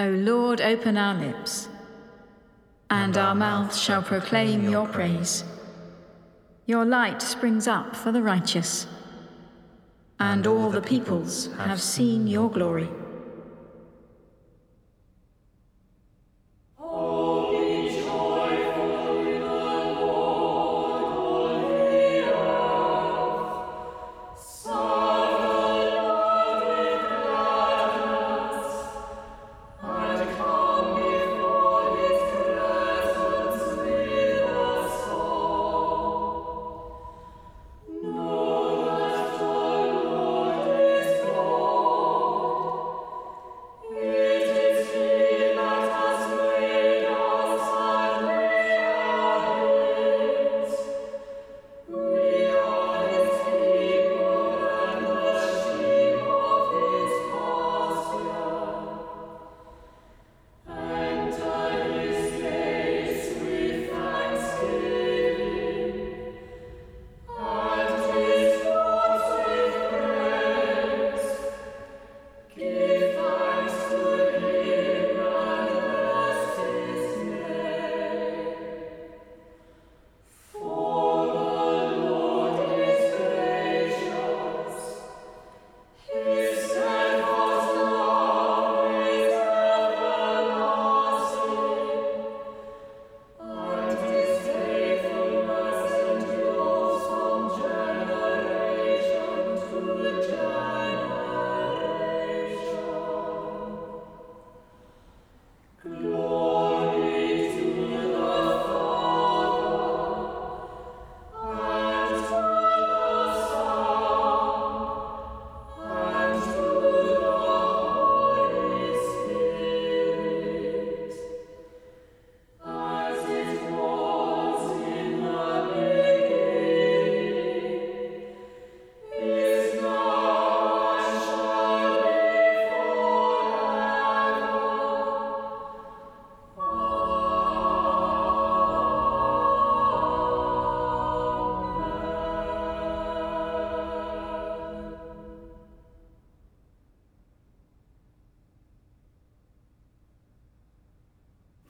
O Lord, open our lips, and our mouths shall proclaim your praise. Your light springs up for the righteous, and all the peoples have seen your glory.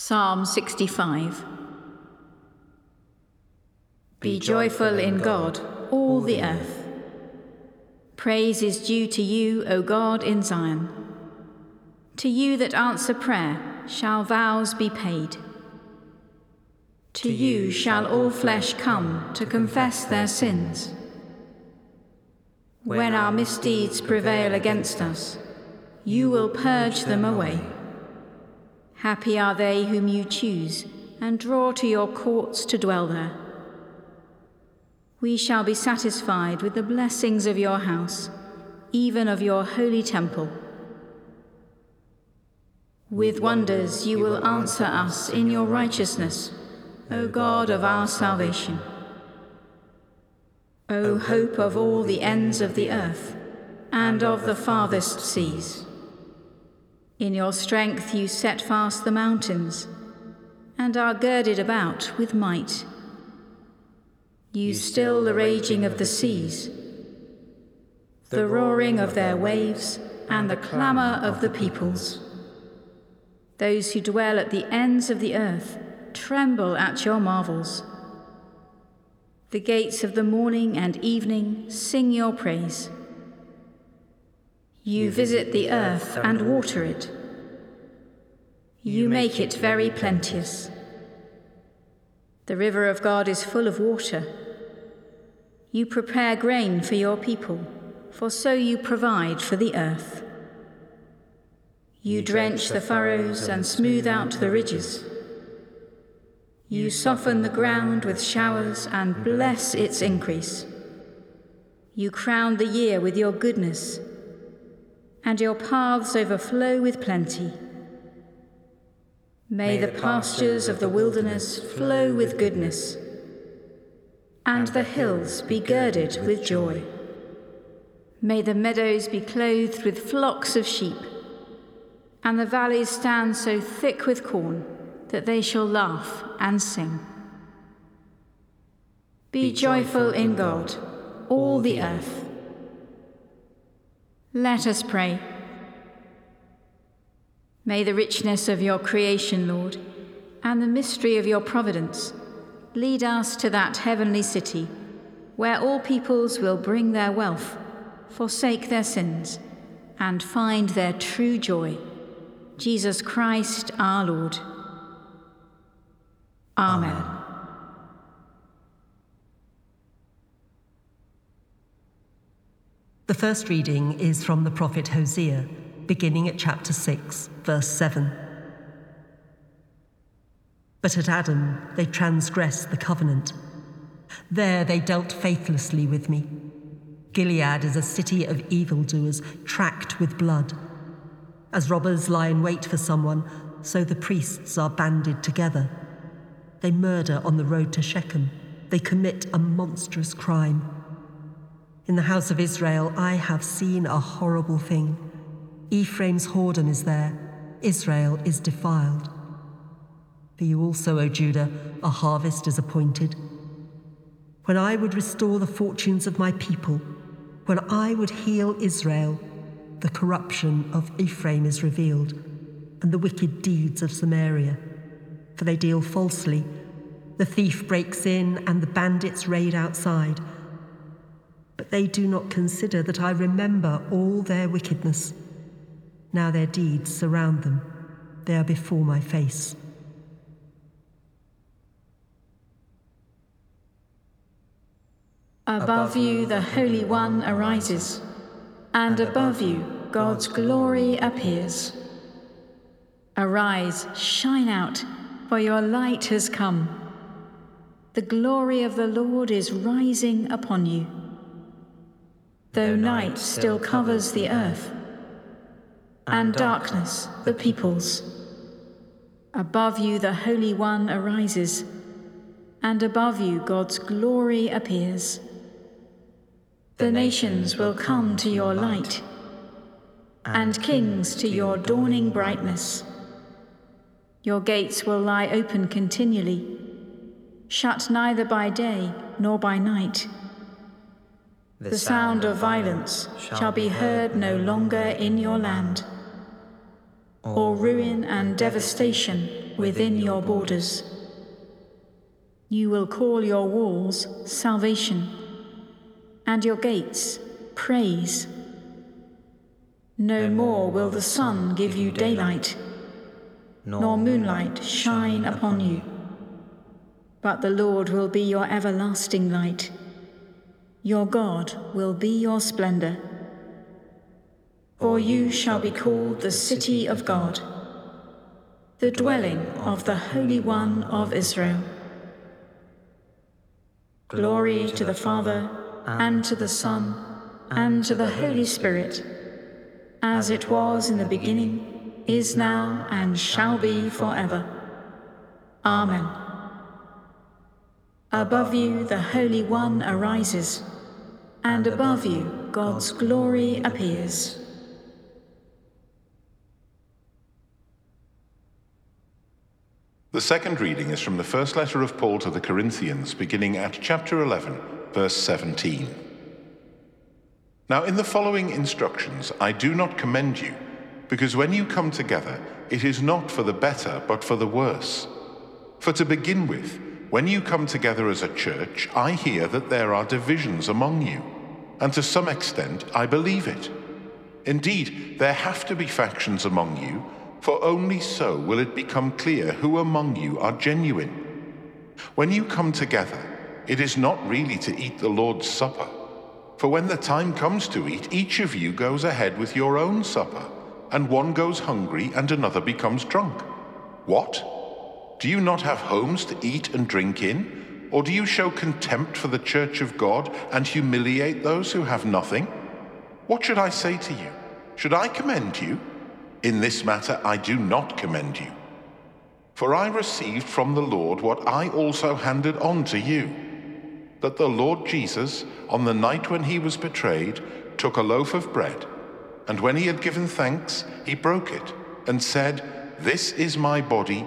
Psalm 65 Be joyful in God, all the earth. Praise is due to you, O God, in Zion. To you that answer prayer shall vows be paid. To you shall all flesh come to confess their sins. When our misdeeds prevail against us, you will purge them away. Happy are they whom you choose and draw to your courts to dwell there. We shall be satisfied with the blessings of your house, even of your holy temple. With wonders you will answer us in your righteousness, O God of our salvation. O hope of all the ends of the earth and of the farthest seas. In your strength you set fast the mountains, and are girded about with might. You still the raging of the seas, the roaring of their waves, and the clamour of the peoples. Those who dwell at the ends of the earth tremble at your marvels. The gates of the morning and evening sing your praise. You visit the earth and water it. You make it very plenteous. The river of God is full of water. You prepare grain for your people, for so you provide for the earth. You drench the furrows and smooth out the ridges. You soften the ground with showers and bless its increase. You crown the year with your goodness and your paths overflow with plenty. May, the pastures of the wilderness flow with goodness, and the hills be girded with joy. May the meadows be clothed with flocks of sheep, and the valleys stand so thick with corn that they shall laugh and sing. Be joyful in God, all the earth. Let us pray. May the richness of your creation, Lord, and the mystery of your providence lead us to that heavenly city where all peoples will bring their wealth forsake their sins, and find their true joy. Jesus Christ our Lord. Amen. Amen. The first reading is from the prophet Hosea, beginning at chapter 6, verse 7. But at Adam they transgressed the covenant. There they dealt faithlessly with me Gilead is a city of evildoers, tracked with blood. As robbers lie in wait for someone, so the priests are banded together. They murder on the road to Shechem. They commit a monstrous crime. In the house of Israel, I have seen a horrible thing. Ephraim's whoredom is there. Israel is defiled. For you also, O Judah, a harvest is appointed. When I would restore the fortunes of my people, when I would heal Israel, the corruption of Ephraim is revealed, and the wicked deeds of Samaria. For they deal falsely. The thief breaks in, and the bandits raid outside. But they do not consider that I remember all their wickedness. Now their deeds surround them, they are before my face. Above you, the Holy One arises, and above you, God's glory appears. Arise, shine out, for your light has come. The glory of the Lord is rising upon you. Though night still covers the earth, and darkness the peoples, above you the Holy One arises, and above you God's glory appears. The nations will come to your light, and kings to your dawning brightness. Your gates will lie open continually, shut neither by day nor by night. The sound of violence shall be heard no longer in your land, or ruin and devastation within your borders. You will call your walls salvation and your gates praise. No more will the sun give you daylight, nor moonlight shine upon you. But the Lord will be your everlasting light. Your God will be your splendor. For you shall be called the city of God, the dwelling of the Holy One of Israel. Glory to the Father and to the Son, and to the Holy Spirit, as it was in the beginning, is now, and shall be forever. Amen. Above you the Holy One arises, and above you God's glory appears. The second reading is from the first letter of Paul to the Corinthians, beginning at chapter 11 verse 17. Now, in the following instructions, I do not commend you, because when you come together, it is not for the better, but for the worse. For to begin with, when you come together as a church, I hear that there are divisions among you, and to some extent I believe it. Indeed, there have to be factions among you, for only so will it become clear who among you are genuine. When you come together, it is not really to eat the Lord's Supper. For when the time comes to eat, each of you goes ahead with your own supper, and one goes hungry and another becomes drunk. What? Do you not have homes to eat and drink in? Or do you show contempt for the church of God and humiliate those who have nothing? What should I say to you? Should I commend you? In this matter I do not commend you. For I received from the Lord what I also handed on to you that the Lord Jesus, on the night when he was betrayed, took a loaf of bread, and when he had given thanks, he broke it, and said, This is my body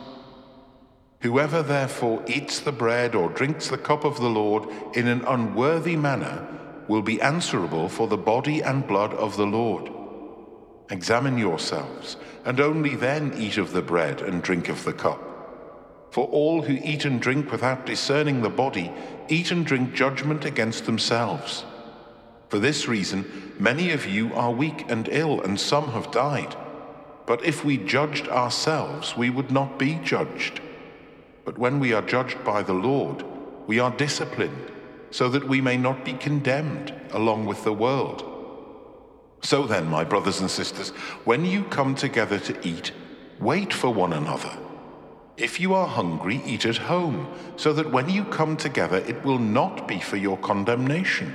Whoever therefore eats the bread or drinks the cup of the Lord in an unworthy manner will be answerable for the body and blood of the Lord. Examine yourselves, and only then eat of the bread and drink of the cup. For all who eat and drink without discerning the body eat and drink judgment against themselves. For this reason, many of you are weak and ill, and some have died. But if we judged ourselves, we would not be judged. But when we are judged by the Lord, we are disciplined, so that we may not be condemned along with the world. So then, my brothers and sisters, when you come together to eat, wait for one another. If you are hungry, eat at home, so that when you come together, it will not be for your condemnation.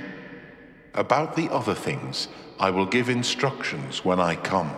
About the other things, I will give instructions when I come.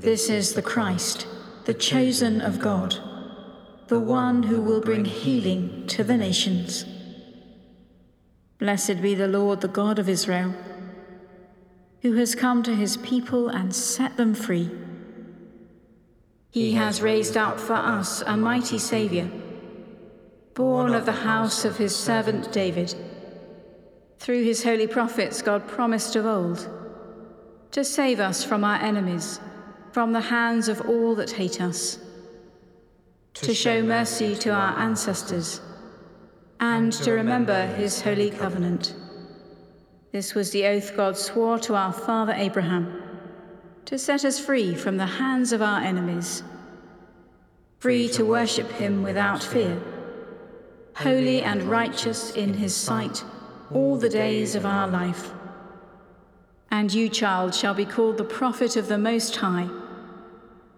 This is the Christ, the chosen of God, the one who will bring healing to the nations. Blessed be the Lord, the God of Israel, who has come to his people and set them free. He has raised up for us a mighty Saviour, born of the house of his servant David. Through his holy prophets, God promised of old to save us from our enemies from the hands of all that hate us, to show mercy to our ancestors, and to remember his holy covenant. This was the oath God swore to our father Abraham, to set us free from the hands of our enemies, free to worship him without fear, holy and righteous in his sight all the days of our life. And you, child, shall be called the prophet of the Most High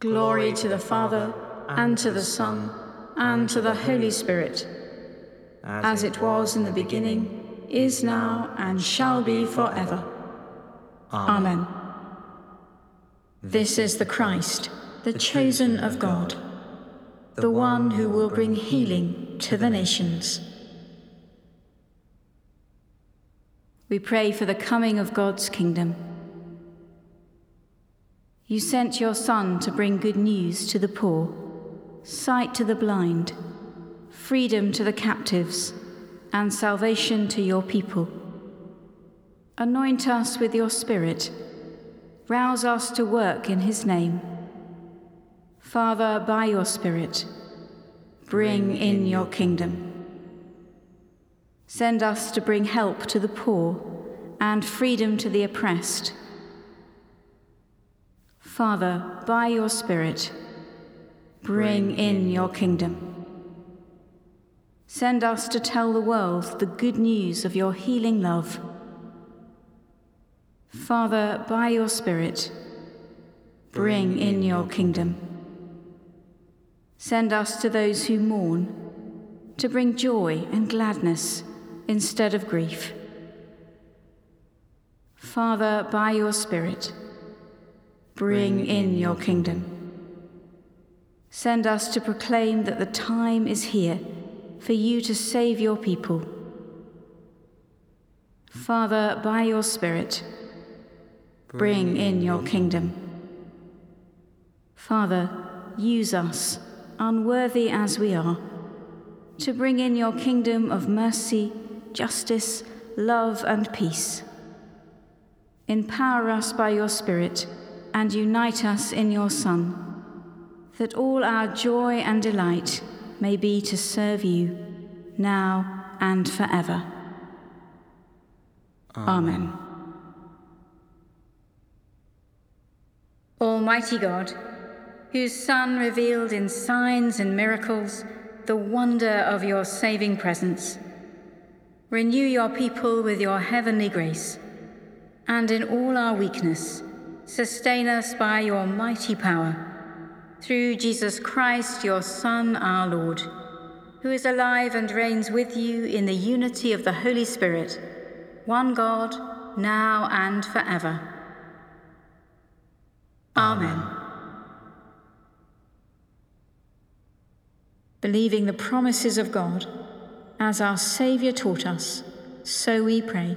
Glory to the Father, and to the Son, and to the Holy Spirit, as it was in the beginning, is now, and shall be forever. Amen. This is the Christ, the chosen of God, the one who will bring healing to the nations. We pray for the coming of God's kingdom. You sent your Son to bring good news to the poor, sight to the blind, freedom to the captives, and salvation to your people. Anoint us with your Spirit. Rouse us to work in his name. Father, by your Spirit, bring in your kingdom. Send us to bring help to the poor and freedom to the oppressed. Father, by your Spirit, bring in your kingdom. Send us to tell the world the good news of your healing love. Father, by your Spirit, bring in your kingdom. Send us to those who mourn to bring joy and gladness instead of grief. Father, by your Spirit, bring in your kingdom. Send us to proclaim that the time is here for you to save your people. Father, by your Spirit, bring in your kingdom. Father, use us, unworthy as we are, to bring in your kingdom of mercy justice, love, and peace. Empower us by your Spirit and unite us in your Son, that all our joy and delight may be to serve you, now and forever. Amen. Almighty God, whose Son revealed in signs and miracles the wonder of your saving presence, Renew your people with your heavenly grace, and in all our weakness, sustain us by your mighty power. Through Jesus Christ, your Son, our Lord, who is alive and reigns with you in the unity of the Holy Spirit, one God, now and forever. Amen. Believing the promises of God, as our Saviour taught us, so we pray.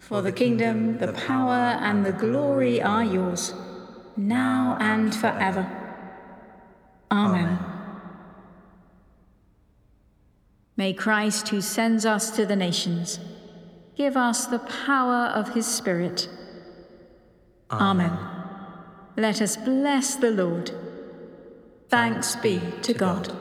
For the kingdom, the power, and the glory are yours, now and forever. Amen. May Christ, who sends us to the nations, give us the power of his Spirit. Amen. Let us bless the Lord. Thanks be to God.